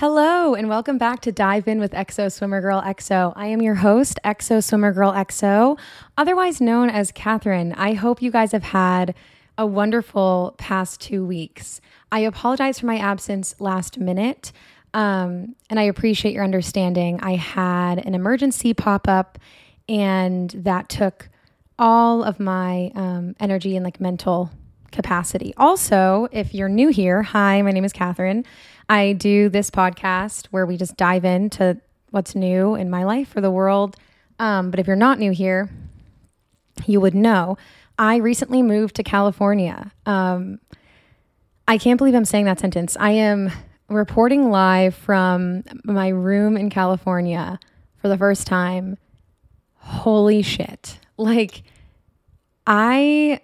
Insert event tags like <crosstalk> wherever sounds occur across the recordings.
Hello, and welcome back to Dive In with XO Swimmer Girl XO. I am your host, XO Swimmer Girl XO, otherwise known as Catherine. I hope you guys have had a wonderful past two weeks. I apologize for my absence last minute, um, and I appreciate your understanding. I had an emergency pop up, and that took all of my um, energy and like mental capacity. Also, if you're new here, hi, my name is Catherine. I do this podcast where we just dive into what's new in my life or the world. Um, but if you're not new here, you would know I recently moved to California. Um, I can't believe I'm saying that sentence. I am reporting live from my room in California for the first time. Holy shit. Like, I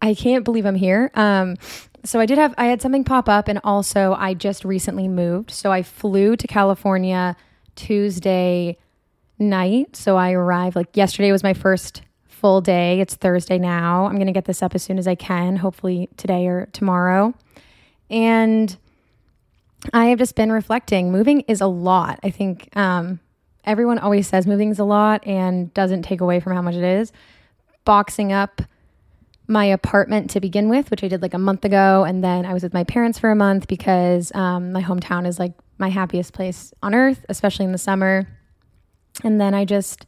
I can't believe I'm here. Um, so I did have I had something pop up and also I just recently moved. So I flew to California Tuesday night. So I arrived like yesterday was my first full day. It's Thursday now. I'm going to get this up as soon as I can, hopefully today or tomorrow. And I have just been reflecting. Moving is a lot. I think um, everyone always says moving is a lot and doesn't take away from how much it is. Boxing up my apartment to begin with, which I did like a month ago. And then I was with my parents for a month because um, my hometown is like my happiest place on earth, especially in the summer. And then I just,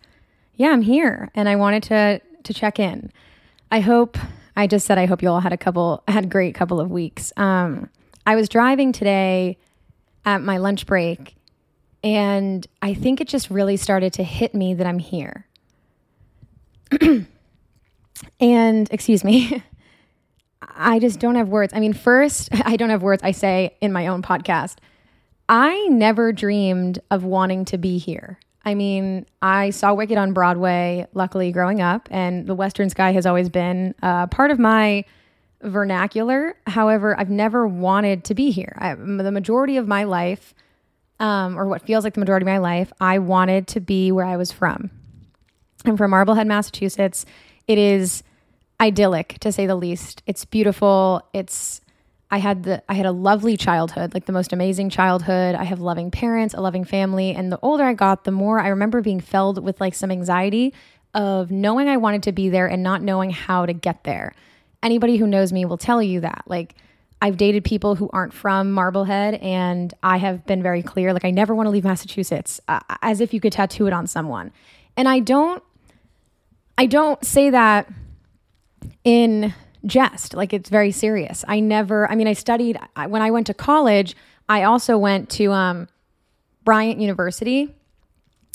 yeah, I'm here and I wanted to, to check in. I hope, I just said, I hope you all had a couple, had a great couple of weeks. Um, I was driving today at my lunch break and I think it just really started to hit me that I'm here. <clears throat> And excuse me, <laughs> I just don't have words. I mean, first, <laughs> I don't have words. I say in my own podcast, I never dreamed of wanting to be here. I mean, I saw Wicked on Broadway, luckily, growing up, and the Western Sky has always been uh, part of my vernacular. However, I've never wanted to be here. I, the majority of my life, um, or what feels like the majority of my life, I wanted to be where I was from. I'm from Marblehead, Massachusetts. It is idyllic to say the least. It's beautiful. It's I had the I had a lovely childhood, like the most amazing childhood. I have loving parents, a loving family, and the older I got, the more I remember being filled with like some anxiety of knowing I wanted to be there and not knowing how to get there. Anybody who knows me will tell you that. Like I've dated people who aren't from Marblehead and I have been very clear like I never want to leave Massachusetts uh, as if you could tattoo it on someone. And I don't I don't say that in jest, like it's very serious. I never, I mean, I studied, when I went to college, I also went to um, Bryant University.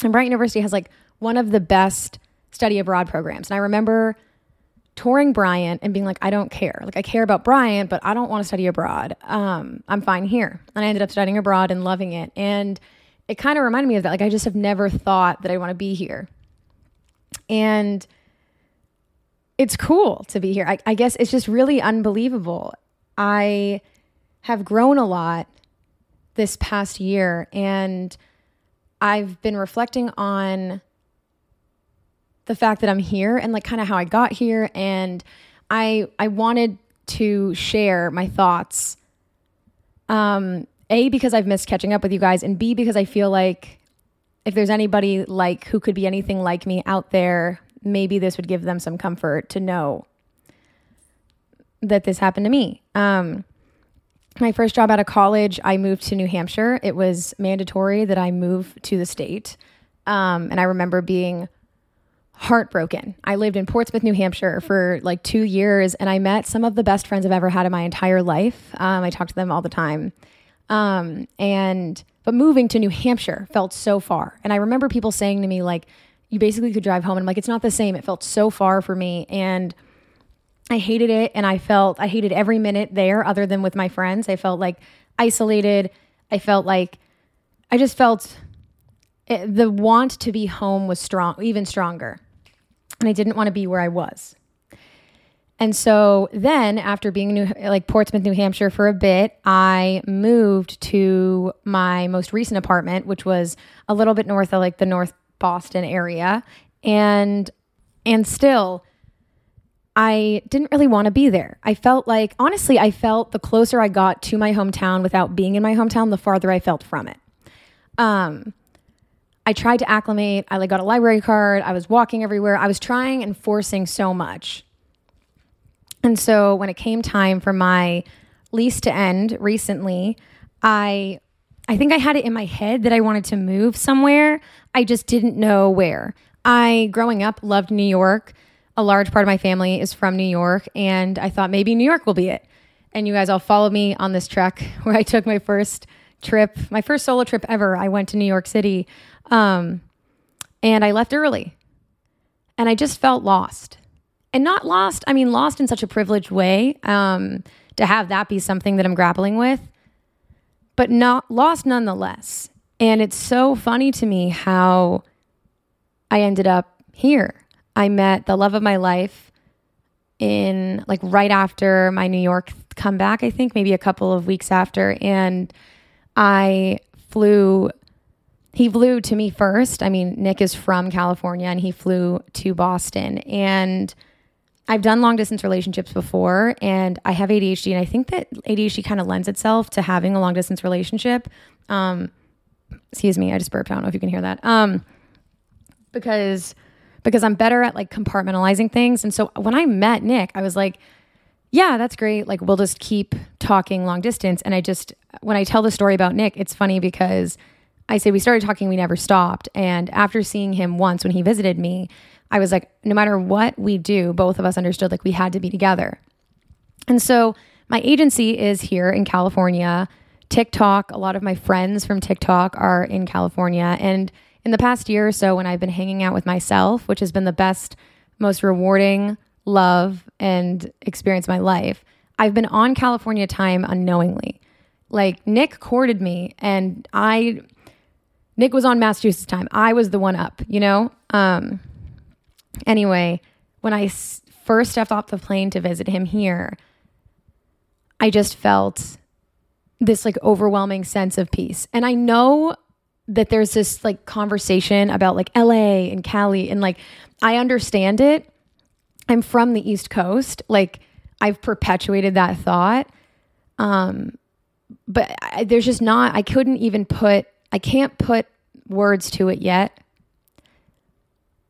And Bryant University has like one of the best study abroad programs. And I remember touring Bryant and being like, I don't care. Like, I care about Bryant, but I don't want to study abroad. Um, I'm fine here. And I ended up studying abroad and loving it. And it kind of reminded me of that. Like, I just have never thought that I want to be here. And it's cool to be here. I, I guess it's just really unbelievable. I have grown a lot this past year and I've been reflecting on the fact that I'm here and like kind of how I got here and I I wanted to share my thoughts um a because I've missed catching up with you guys and b because I feel like if there's anybody like who could be anything like me out there maybe this would give them some comfort to know that this happened to me. Um, my first job out of college, I moved to New Hampshire. It was mandatory that I move to the state. Um, and I remember being heartbroken. I lived in Portsmouth, New Hampshire for like two years, and I met some of the best friends I've ever had in my entire life. Um, I talk to them all the time. Um, and, but moving to New Hampshire felt so far. And I remember people saying to me, like, you basically could drive home and I'm like, it's not the same. It felt so far for me. And I hated it. And I felt, I hated every minute there other than with my friends. I felt like isolated. I felt like, I just felt it, the want to be home was strong, even stronger. And I didn't want to be where I was. And so then, after being in New, like Portsmouth, New Hampshire for a bit, I moved to my most recent apartment, which was a little bit north of like the North Boston area and and still I didn't really want to be there. I felt like, honestly, I felt the closer I got to my hometown without being in my hometown, the farther I felt from it. Um, I tried to acclimate. I like got a library card. I was walking everywhere. I was trying and forcing so much. And so when it came time for my lease to end recently, I I think I had it in my head that I wanted to move somewhere. I just didn't know where. I growing up loved New York a large part of my family is from New York, and I thought maybe New York will be it. And you guys all followed me on this trek <laughs> where I took my first trip, my first solo trip ever. I went to New York City, um, and I left early, and I just felt lost. And not lost, I mean, lost in such a privileged way um, to have that be something that I'm grappling with, but not lost nonetheless. And it's so funny to me how I ended up here I met the love of my life in like right after my New York comeback, I think, maybe a couple of weeks after. And I flew, he flew to me first. I mean, Nick is from California and he flew to Boston. And I've done long distance relationships before and I have ADHD. And I think that ADHD kind of lends itself to having a long distance relationship. Um, excuse me, I just burped. I don't know if you can hear that. Um, because because I'm better at like compartmentalizing things. And so when I met Nick, I was like, yeah, that's great. Like we'll just keep talking long distance. And I just, when I tell the story about Nick, it's funny because I say we started talking, we never stopped. And after seeing him once when he visited me, I was like, no matter what we do, both of us understood like we had to be together. And so my agency is here in California. TikTok, a lot of my friends from TikTok are in California. And in the past year or so, when I've been hanging out with myself, which has been the best, most rewarding love and experience my life, I've been on California time unknowingly. Like Nick courted me, and I, Nick was on Massachusetts time. I was the one up, you know? Um, anyway, when I first stepped off the plane to visit him here, I just felt this like overwhelming sense of peace. And I know that there's this like conversation about like LA and Cali and like I understand it. I'm from the East Coast. Like I've perpetuated that thought. Um but I, there's just not I couldn't even put I can't put words to it yet.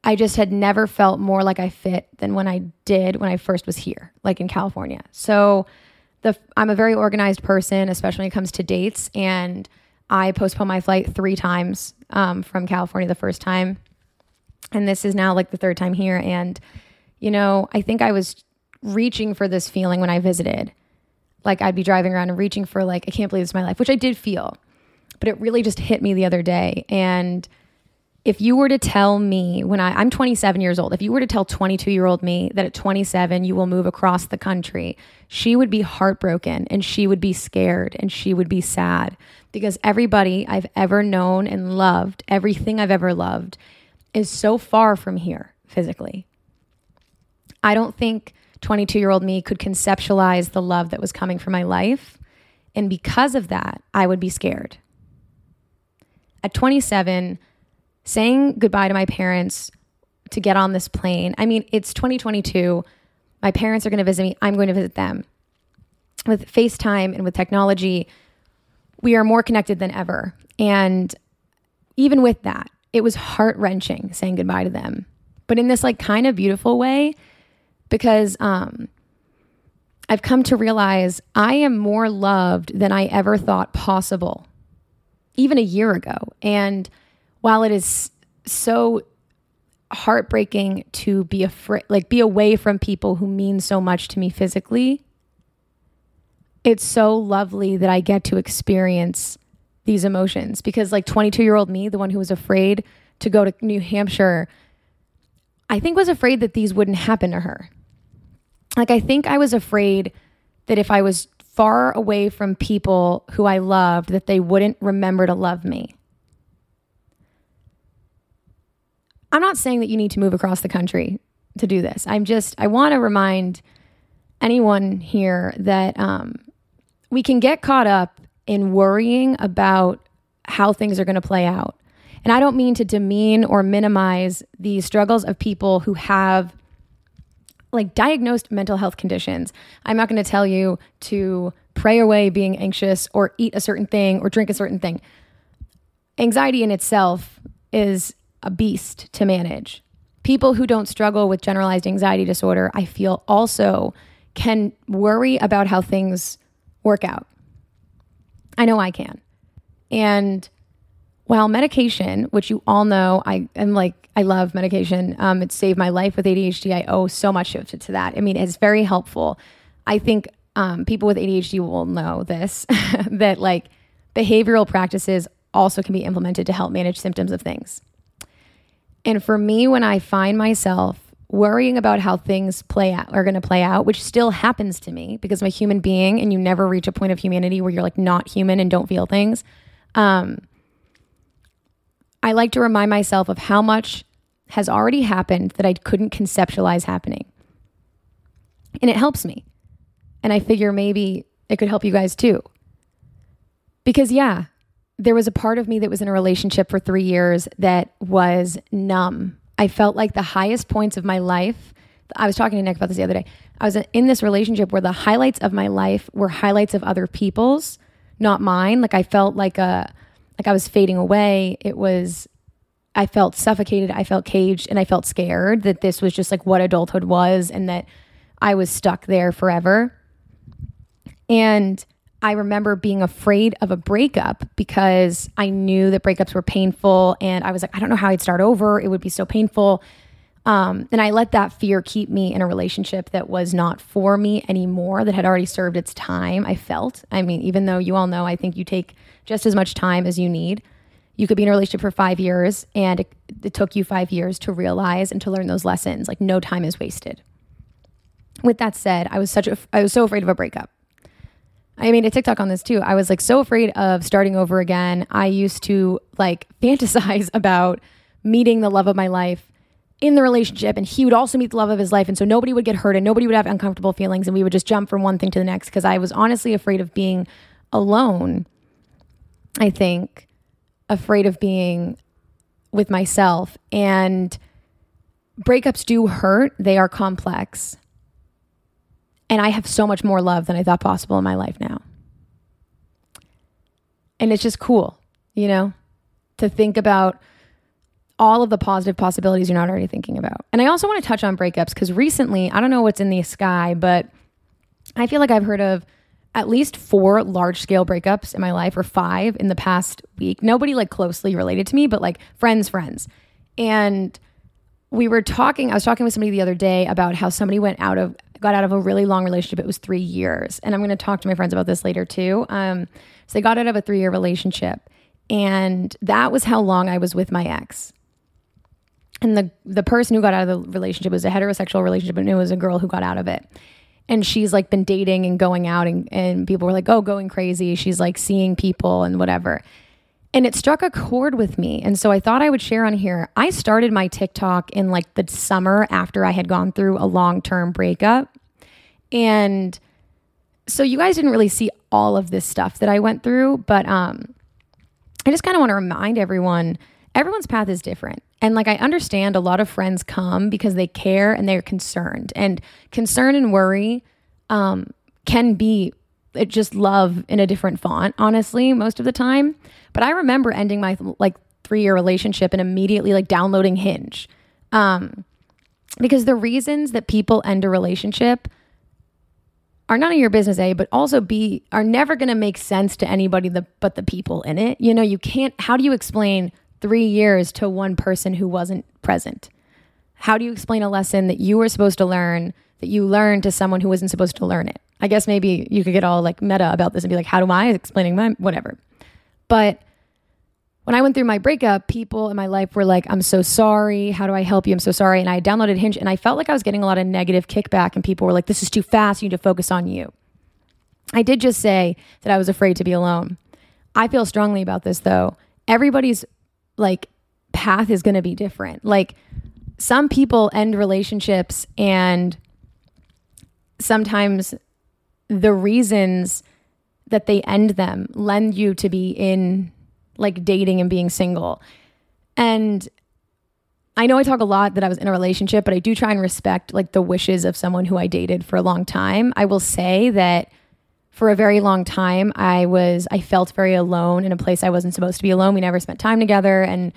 I just had never felt more like I fit than when I did when I first was here, like in California. So the I'm a very organized person, especially when it comes to dates and I postponed my flight three times um, from California the first time. And this is now like the third time here. And, you know, I think I was reaching for this feeling when I visited. Like I'd be driving around and reaching for, like, I can't believe this is my life, which I did feel. But it really just hit me the other day. And if you were to tell me when I, I'm 27 years old, if you were to tell 22 year old me that at 27 you will move across the country, she would be heartbroken and she would be scared and she would be sad because everybody I've ever known and loved, everything I've ever loved, is so far from here physically. I don't think 22 year old me could conceptualize the love that was coming from my life. And because of that, I would be scared. At 27, saying goodbye to my parents to get on this plane. I mean, it's 2022. My parents are going to visit me. I'm going to visit them. With FaceTime and with technology, we are more connected than ever. And even with that, it was heart wrenching saying goodbye to them, but in this like kind of beautiful way because um, I've come to realize I am more loved than I ever thought possible, even a year ago. And while it is so heartbreaking to be afraid, like be away from people who mean so much to me physically, it's so lovely that I get to experience these emotions because, like, 22 year old me, the one who was afraid to go to New Hampshire, I think was afraid that these wouldn't happen to her. Like, I think I was afraid that if I was far away from people who I loved, that they wouldn't remember to love me. I'm not saying that you need to move across the country to do this. I'm just, I want to remind anyone here that um, we can get caught up in worrying about how things are going to play out. And I don't mean to demean or minimize the struggles of people who have like diagnosed mental health conditions. I'm not going to tell you to pray away being anxious or eat a certain thing or drink a certain thing. Anxiety in itself is a beast to manage. People who don't struggle with generalized anxiety disorder, I feel also can worry about how things work out. I know I can. And while medication, which you all know, I am like, I love medication. Um, it saved my life with ADHD. I owe so much to, to that. I mean, it's very helpful. I think um, people with ADHD will know this <laughs> that like behavioral practices also can be implemented to help manage symptoms of things. And for me, when I find myself worrying about how things play out are going to play out, which still happens to me because I'm a human being and you never reach a point of humanity where you're like not human and don't feel things. Um, I like to remind myself of how much has already happened that I couldn't conceptualize happening. And it helps me. And I figure maybe it could help you guys too. Because, yeah, there was a part of me that was in a relationship for three years that was numb. I felt like the highest points of my life. I was talking to Nick about this the other day. I was in this relationship where the highlights of my life were highlights of other people's, not mine. Like I felt like a like I was fading away. It was I felt suffocated, I felt caged, and I felt scared that this was just like what adulthood was and that I was stuck there forever. And I remember being afraid of a breakup because I knew that breakups were painful and I was like, I don't know how I'd start over. It would be so painful. Um, and I let that fear keep me in a relationship that was not for me anymore, that had already served its time. I felt, I mean, even though you all know, I think you take just as much time as you need. You could be in a relationship for five years and it, it took you five years to realize and to learn those lessons. Like, no time is wasted. With that said, I was such a, I was so afraid of a breakup. I made a TikTok on this too. I was like so afraid of starting over again. I used to like <laughs> fantasize about meeting the love of my life in the relationship and he would also meet the love of his life and so nobody would get hurt and nobody would have uncomfortable feelings and we would just jump from one thing to the next because I was honestly afraid of being alone. I think afraid of being with myself and breakups do hurt. They are complex. And I have so much more love than I thought possible in my life now. And it's just cool, you know, to think about all of the positive possibilities you're not already thinking about. And I also want to touch on breakups because recently, I don't know what's in the sky, but I feel like I've heard of at least four large scale breakups in my life or five in the past week. Nobody like closely related to me, but like friends, friends. And we were talking, I was talking with somebody the other day about how somebody went out of got out of a really long relationship. It was three years. And I'm going to talk to my friends about this later too. Um, so they got out of a three year relationship. And that was how long I was with my ex. And the, the person who got out of the relationship was a heterosexual relationship, and it was a girl who got out of it. And she's like been dating and going out, and, and people were like, oh, going crazy. She's like seeing people and whatever. And it struck a chord with me. And so I thought I would share on here. I started my TikTok in like the summer after I had gone through a long term breakup. And so you guys didn't really see all of this stuff that I went through, but um, I just kind of want to remind everyone everyone's path is different. And like I understand a lot of friends come because they care and they're concerned. And concern and worry um, can be it just love in a different font, honestly, most of the time. But I remember ending my like three year relationship and immediately like downloading Hinge. Um, because the reasons that people end a relationship are none of your business, A, but also B, are never going to make sense to anybody the, but the people in it. You know, you can't, how do you explain three years to one person who wasn't present? How do you explain a lesson that you were supposed to learn that you learned to someone who wasn't supposed to learn it? I guess maybe you could get all like meta about this and be like, how do I explaining my whatever? But when I went through my breakup, people in my life were like, I'm so sorry. How do I help you? I'm so sorry. And I downloaded Hinge and I felt like I was getting a lot of negative kickback, and people were like, this is too fast. You need to focus on you. I did just say that I was afraid to be alone. I feel strongly about this though. Everybody's like path is going to be different. Like some people end relationships and sometimes the reasons that they end them lend you to be in like dating and being single. And I know I talk a lot that I was in a relationship, but I do try and respect like the wishes of someone who I dated for a long time. I will say that for a very long time, I was I felt very alone in a place I wasn't supposed to be alone. We never spent time together and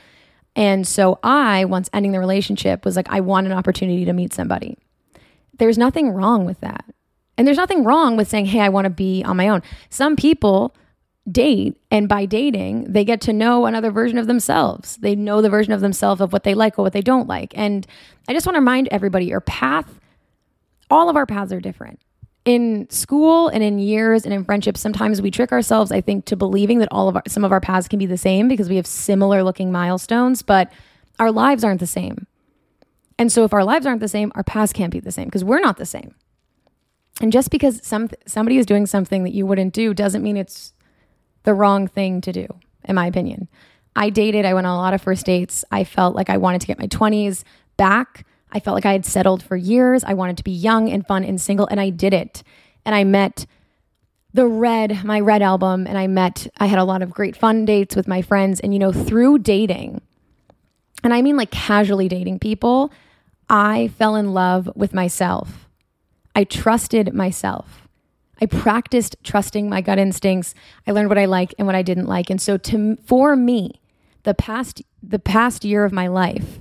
and so I once ending the relationship was like I want an opportunity to meet somebody. There's nothing wrong with that. And there's nothing wrong with saying, "Hey, I want to be on my own." Some people date and by dating they get to know another version of themselves. They know the version of themselves of what they like or what they don't like. And i just want to remind everybody your path all of our paths are different. In school and in years and in friendships sometimes we trick ourselves i think to believing that all of our some of our paths can be the same because we have similar looking milestones but our lives aren't the same. And so if our lives aren't the same our paths can't be the same because we're not the same and just because some somebody is doing something that you wouldn't do doesn't mean it's the wrong thing to do, in my opinion. I dated, I went on a lot of first dates. I felt like I wanted to get my 20s back. I felt like I had settled for years. I wanted to be young and fun and single, and I did it. And I met the Red, my Red album, and I met, I had a lot of great fun dates with my friends. And, you know, through dating, and I mean like casually dating people, I fell in love with myself. I trusted myself. I practiced trusting my gut instincts. I learned what I like and what I didn't like. And so to for me, the past the past year of my life.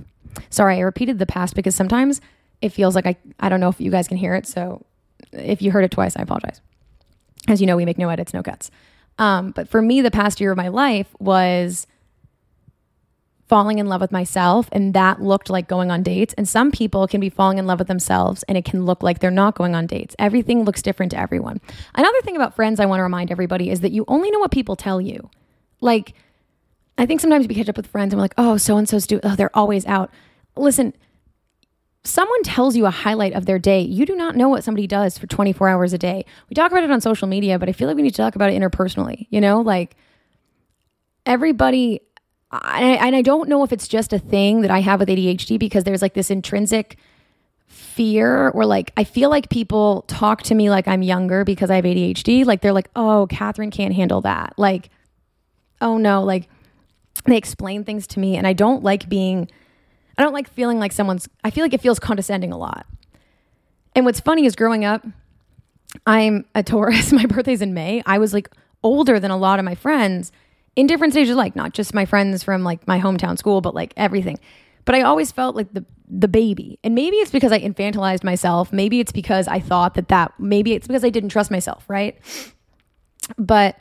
Sorry, I repeated the past because sometimes it feels like I I don't know if you guys can hear it. So if you heard it twice, I apologize. As you know, we make no edits, no cuts. Um, but for me, the past year of my life was falling in love with myself and that looked like going on dates. And some people can be falling in love with themselves and it can look like they're not going on dates. Everything looks different to everyone. Another thing about friends i want to remind everybody is that you only know what people tell you. Like i think sometimes we catch up with friends and we're like oh so and so's do oh they're always out. Listen someone tells you a highlight of their day you do not know what somebody does for 24 hours a day. We talk about it on social media but i feel like we need to talk about it interpersonally you know? Like everybody and I don't know if it's just a thing that I have with ADHD because there's like this intrinsic fear or like I feel like people talk to me like I'm younger because I have ADHD. Like they're like, oh, Catherine can't handle that. Like, oh no, like they explain things to me and I don't like being, I don't like feeling like someone's, I feel like it feels condescending a lot. And what's funny is growing up, I'm a Taurus. <laughs> My birthday's in May. I was like older than a lot of my friends in different stages of life, not just my friends from like my hometown school, but like everything. But I always felt like the the baby. And maybe it's because I infantilized myself. Maybe it's because I thought that that maybe it's because I didn't trust myself, right? But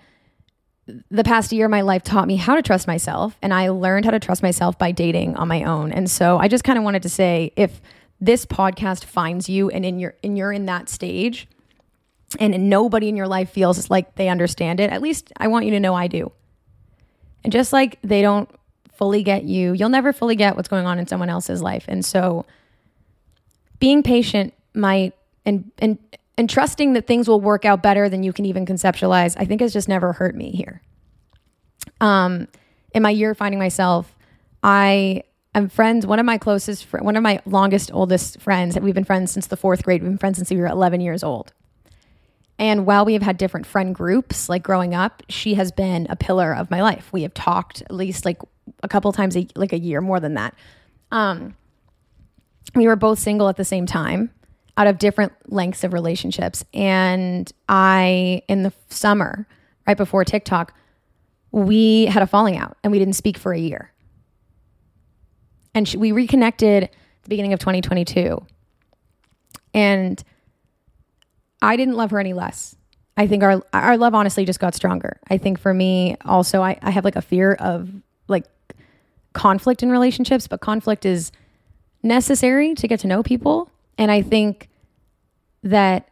the past year my life taught me how to trust myself and I learned how to trust myself by dating on my own. And so I just kind of wanted to say if this podcast finds you and in your and you're in that stage and nobody in your life feels like they understand it, at least I want you to know I do. And just like they don't fully get you, you'll never fully get what's going on in someone else's life. And so being patient might and and and trusting that things will work out better than you can even conceptualize, I think has just never hurt me here. Um, in my year finding myself, I am friends. One of my closest, fr- one of my longest, oldest friends. that We've been friends since the fourth grade. We've been friends since we were 11 years old. And while we have had different friend groups, like growing up, she has been a pillar of my life. We have talked at least like a couple times, a, like a year more than that. Um, we were both single at the same time out of different lengths of relationships. And I, in the summer, right before TikTok, we had a falling out and we didn't speak for a year. And she, we reconnected the beginning of 2022. And I didn't love her any less. I think our our love honestly just got stronger. I think for me also I, I have like a fear of like conflict in relationships, but conflict is necessary to get to know people. And I think that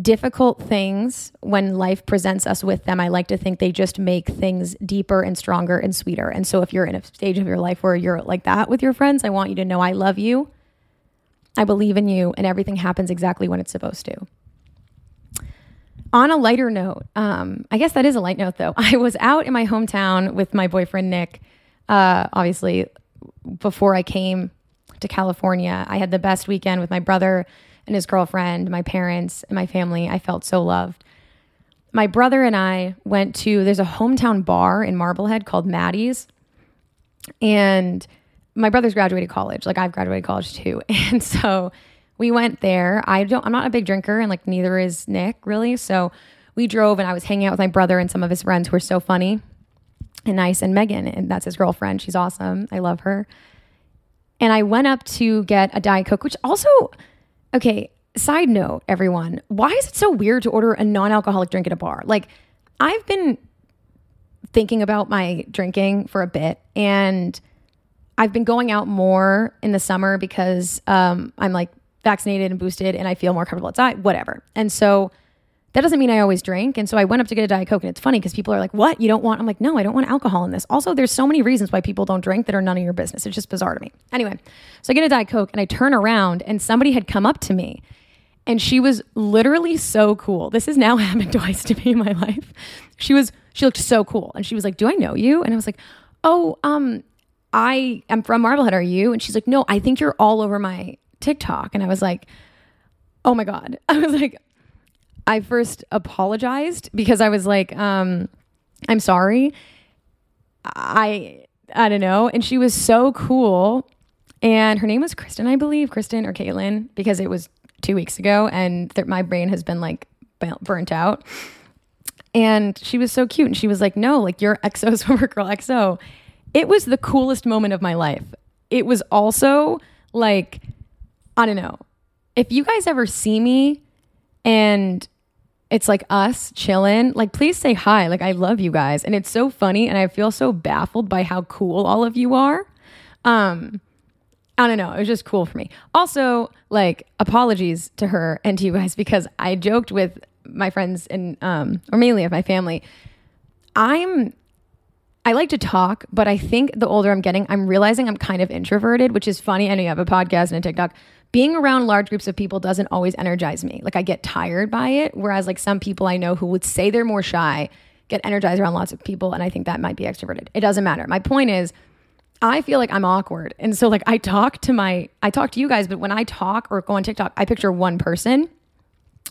difficult things when life presents us with them, I like to think they just make things deeper and stronger and sweeter. And so if you're in a stage of your life where you're like that with your friends, I want you to know I love you. I believe in you and everything happens exactly when it's supposed to on a lighter note, um, I guess that is a light note though. <laughs> I was out in my hometown with my boyfriend Nick. Uh, obviously, before I came to California, I had the best weekend with my brother and his girlfriend, my parents, and my family. I felt so loved. My brother and I went to there's a hometown bar in Marblehead called Maddie's, and my brother's graduated college. Like I've graduated college too. <laughs> And so we went there. I don't, I'm not a big drinker and like neither is Nick really. So we drove and I was hanging out with my brother and some of his friends who are so funny and nice and Megan, and that's his girlfriend. She's awesome. I love her. And I went up to get a Diet Coke, which also, okay, side note, everyone, why is it so weird to order a non alcoholic drink at a bar? Like, I've been thinking about my drinking for a bit and I've been going out more in the summer because um, I'm like vaccinated and boosted and I feel more comfortable outside, whatever. And so that doesn't mean I always drink. And so I went up to get a Diet Coke and it's funny because people are like, what? You don't want? I'm like, no, I don't want alcohol in this. Also, there's so many reasons why people don't drink that are none of your business. It's just bizarre to me. Anyway, so I get a Diet Coke and I turn around and somebody had come up to me and she was literally so cool. This has now <laughs> happened twice to me in my life. She was, she looked so cool. And she was like, do I know you? And I was like, oh, um, I am from Marblehead. Are you? And she's like, no, I think you're all over my TikTok. And I was like, oh my God. <laughs> I was like, I first apologized because I was like, um, I'm sorry. I I don't know. And she was so cool. And her name was Kristen, I believe, Kristen or Caitlin, because it was two weeks ago and th- my brain has been like burnt out. And she was so cute. And she was like, No, like you're <laughs> XO swimmer girl XO. It was the coolest moment of my life. It was also like, I don't know. If you guys ever see me and it's like us chilling. Like, please say hi. Like, I love you guys. And it's so funny. And I feel so baffled by how cool all of you are. Um, I don't know. It was just cool for me. Also, like, apologies to her and to you guys because I joked with my friends and, um, or mainly of my family. I'm, I like to talk, but I think the older I'm getting, I'm realizing I'm kind of introverted, which is funny. I know you have a podcast and a TikTok being around large groups of people doesn't always energize me. Like I get tired by it. Whereas like some people I know who would say they're more shy get energized around lots of people. And I think that might be extroverted. It doesn't matter. My point is, I feel like I'm awkward. And so like I talk to my, I talk to you guys, but when I talk or go on TikTok, I picture one person.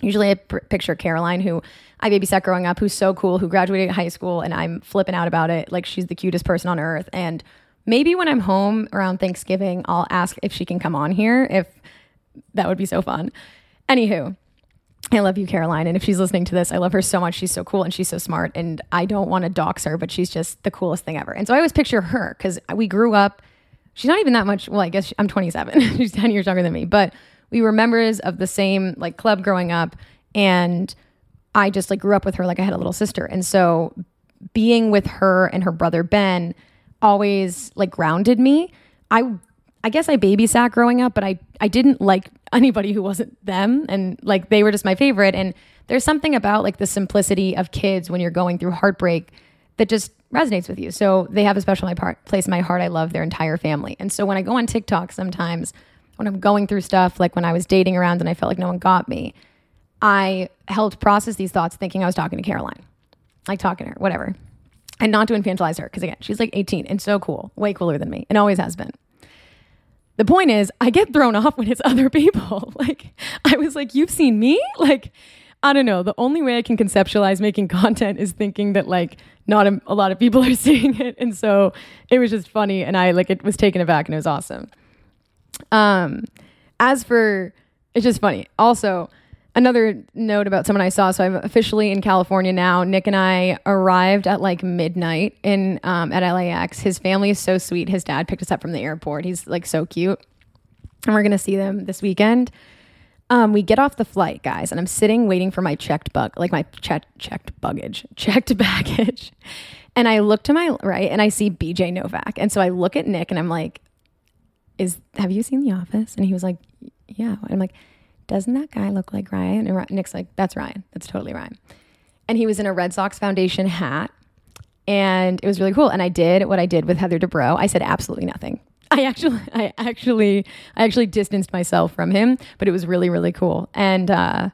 Usually I picture Caroline, who I babysat growing up, who's so cool, who graduated high school, and I'm flipping out about it. Like she's the cutest person on earth. And maybe when I'm home around Thanksgiving, I'll ask if she can come on here. If that would be so fun. Anywho, I love you, Caroline. And if she's listening to this, I love her so much. She's so cool and she's so smart. And I don't want to dox her, but she's just the coolest thing ever. And so I always picture her because we grew up. She's not even that much. Well, I guess she, I'm 27. <laughs> she's 10 years younger than me, but we were members of the same like club growing up. And I just like grew up with her like I had a little sister. And so being with her and her brother Ben always like grounded me. I I guess I babysat growing up, but I, I didn't like <laughs> anybody who wasn't them. And like they were just my favorite. And there's something about like the simplicity of kids when you're going through heartbreak that just resonates with you. So they have a special my part, place in my heart. I love their entire family. And so when I go on TikTok sometimes, when I'm going through stuff, like when I was dating around and I felt like no one got me, I helped process these thoughts thinking I was talking to Caroline, like talking to her, whatever. And not to infantilize her, because again, she's like 18 and so cool, way cooler than me, and always has been the point is, I get thrown off when it's <laughs> other people. <laughs> Like, I was like, you've seen me? <laughs> Like, I don't know. The only way I can conceptualize making content is thinking that, like, not a, a lot of people are seeing it. And so it was just funny. And I, like, it was taken aback and it was awesome. Um, as for, it's just funny. Also, Another note about someone I saw. So I'm officially in California now. Nick and I arrived at like midnight in um, at LAX. His family is so sweet. His dad picked us up from the airport. He's like so cute, and we're gonna see them this weekend. Um, we get off the flight, guys, and I'm sitting waiting for my checked bug, like my checked checked baggage, <laughs> checked baggage. And I look to my right and I see BJ Novak. And so I look at Nick and I'm like, "Is have you seen The Office?" And he was like, "Yeah." And I'm like doesn't that guy look like Ryan? And Nick's like, that's Ryan. That's totally Ryan. And he was in a Red Sox Foundation hat. And it was really cool. And I did what I did with Heather Dubrow. I said absolutely nothing. <laughs> I actually, I actually, I actually distanced myself from him, but it was really, really cool. And uh,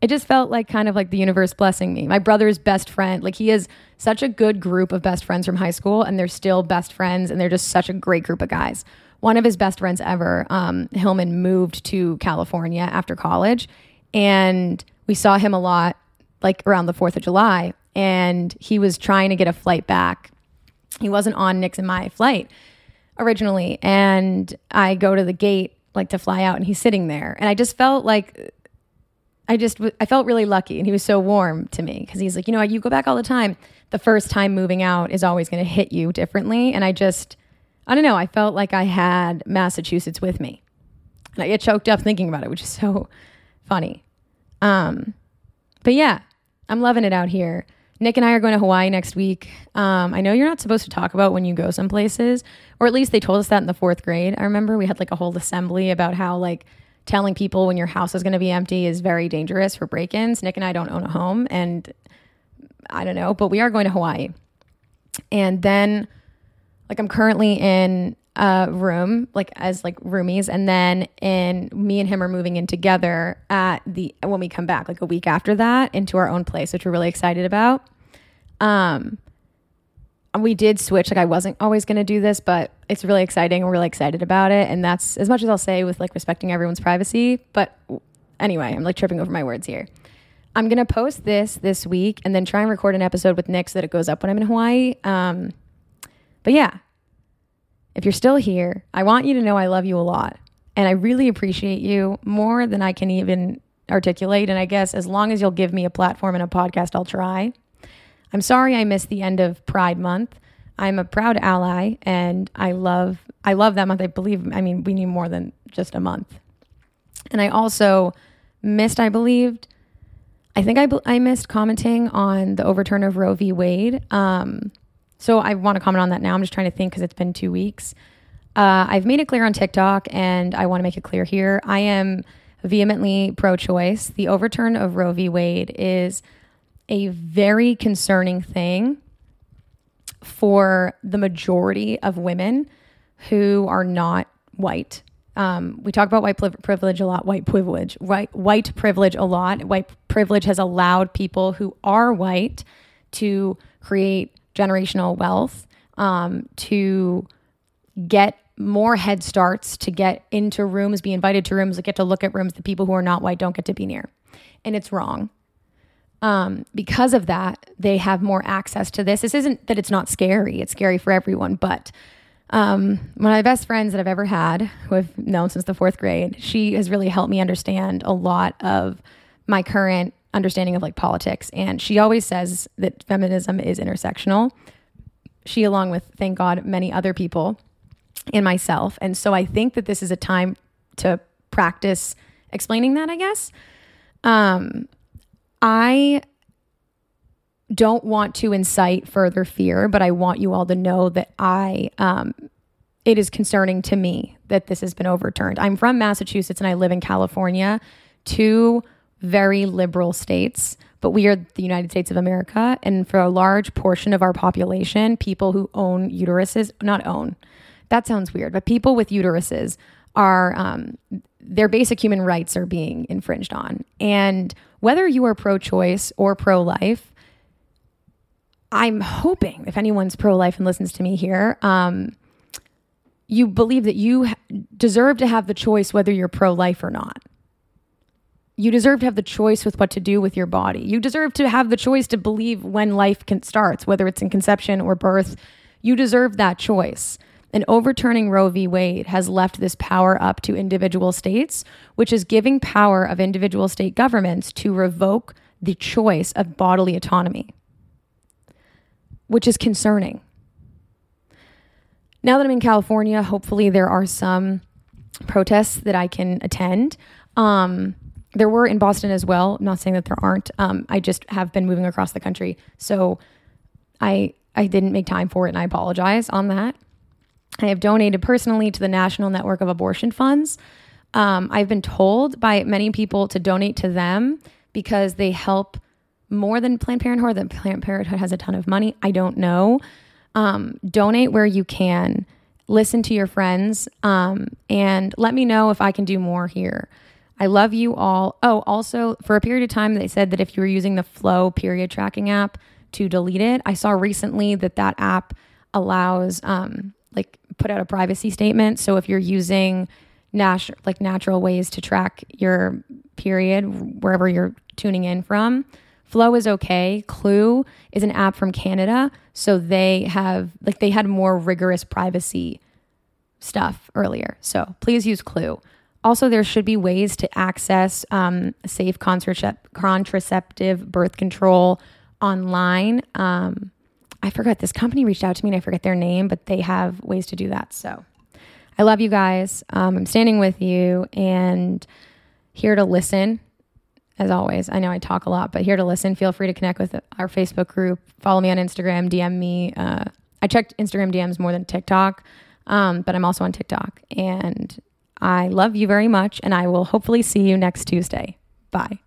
it just felt like kind of like the universe blessing me. My brother's best friend, like he is such a good group of best friends from high school, and they're still best friends, and they're just such a great group of guys one of his best friends ever, um, Hillman, moved to California after college. And we saw him a lot, like around the 4th of July. And he was trying to get a flight back. He wasn't on Nick's and my flight. originally, and I go to the gate like to fly out, and he's sitting there, and I just felt like I just I felt really lucky, and he was so warm to me because he's like, you know, you go back all the time. The first time moving out is always going to hit you differently, and I just I don't know. I felt like I had Massachusetts with me, and I get choked up thinking about it, which is so funny. Um, but yeah, I'm loving it out here. Nick and I are going to Hawaii next week. Um, I know you're not supposed to talk about when you go some places, or at least they told us that in the fourth grade. I remember we had like a whole assembly about how like telling people when your house is going to be empty is very dangerous for break-ins. Nick and I don't own a home, and I don't know, but we are going to Hawaii, and then like I'm currently in a room like as like roomies and then in me and him are moving in together at the when we come back like a week after that into our own place which we're really excited about. Um we did switch like i wasn't always going to do this but it's really exciting we're really excited about it and that's as much as i'll say with like respecting everyone's privacy but anyway i'm like tripping over my words here. I'm going to post this this week and then try and record an episode with nick so that it goes up when i'm in hawaii um but yeah if you're still here, I want you to know I love you a lot. And I really appreciate you more than I can even articulate. And I guess as long as you'll give me a platform and a podcast, I'll try. I'm sorry I missed the end of Pride Month. I'm a proud ally and I love I love that month. I believe I mean we need more than just a month. And I also missed I believed I think I I missed commenting on the overturn of Roe v. Wade. Um, so I want to comment on that now. I'm just trying to think because it's been two weeks. Uh, I've made it clear on TikTok, and I want to make it clear here. I am vehemently pro choice. The overturn of Roe v. Wade is a very concerning thing for the majority of women who are not white. Um, we talk about white privilege a lot. White privilege, white white privilege a lot. White privilege has allowed people who are white to create generational wealth, um, to get more head starts, to get into rooms, be invited to rooms, get to look at rooms that people who are not white don't get to be near. And it's wrong. Um, because of that, they have more access to this. This isn't that it's not scary, it's scary for everyone. But um, one of my best friends that I've ever had, who I've known since the fourth grade, she has really helped me understand a lot of my current understanding of like politics. And she always says that feminism is intersectional. She, along with, thank God, many other people and myself. And so I think that this is a time to practice explaining that, I guess. Um, I don't want to incite further fear, but I want you all to know that I, um, it is concerning to me that this has been overturned. I'm from Massachusetts and I live in California. Two very liberal states, but we are the United States of America. And for a large portion of our population, people who own uteruses, not own, that sounds weird, but people with uteruses are, um, their basic human rights are being infringed on. And whether you are pro choice or pro life, I'm hoping if anyone's pro life and listens to me here, um, you believe that you deserve to have the choice whether you're pro life or not. You deserve to have the choice with what to do with your body. You deserve to have the choice to believe when life can, starts, whether it's in conception or birth. You deserve that choice. And overturning Roe v. Wade has left this power up to individual states, which is giving power of individual state governments to revoke the choice of bodily autonomy, which is concerning. Now that I'm in California, hopefully there are some protests that I can attend. Um, there were in Boston as well. I'm not saying that there aren't. Um, I just have been moving across the country, so I I didn't make time for it, and I apologize on that. I have donated personally to the National Network of Abortion Funds. Um, I've been told by many people to donate to them because they help more than Planned Parenthood. That Planned Parenthood has a ton of money. I don't know. Um, donate where you can. Listen to your friends um, and let me know if I can do more here. I love you all. Oh, also, for a period of time, they said that if you were using the Flo period tracking app to delete it, I saw recently that that app allows, um, like, put out a privacy statement. So if you're using like natural ways to track your period wherever you're tuning in from, Flo is okay. Clue is an app from Canada, so they have like they had more rigorous privacy stuff earlier. So please use Clue. Also, there should be ways to access um, safe contraceptive birth control online. Um, I forgot this company reached out to me and I forget their name, but they have ways to do that. So I love you guys. Um, I'm standing with you and here to listen. As always, I know I talk a lot, but here to listen. Feel free to connect with our Facebook group. Follow me on Instagram, DM me. Uh, I checked Instagram DMs more than TikTok, um, but I'm also on TikTok. And I love you very much, and I will hopefully see you next Tuesday. Bye.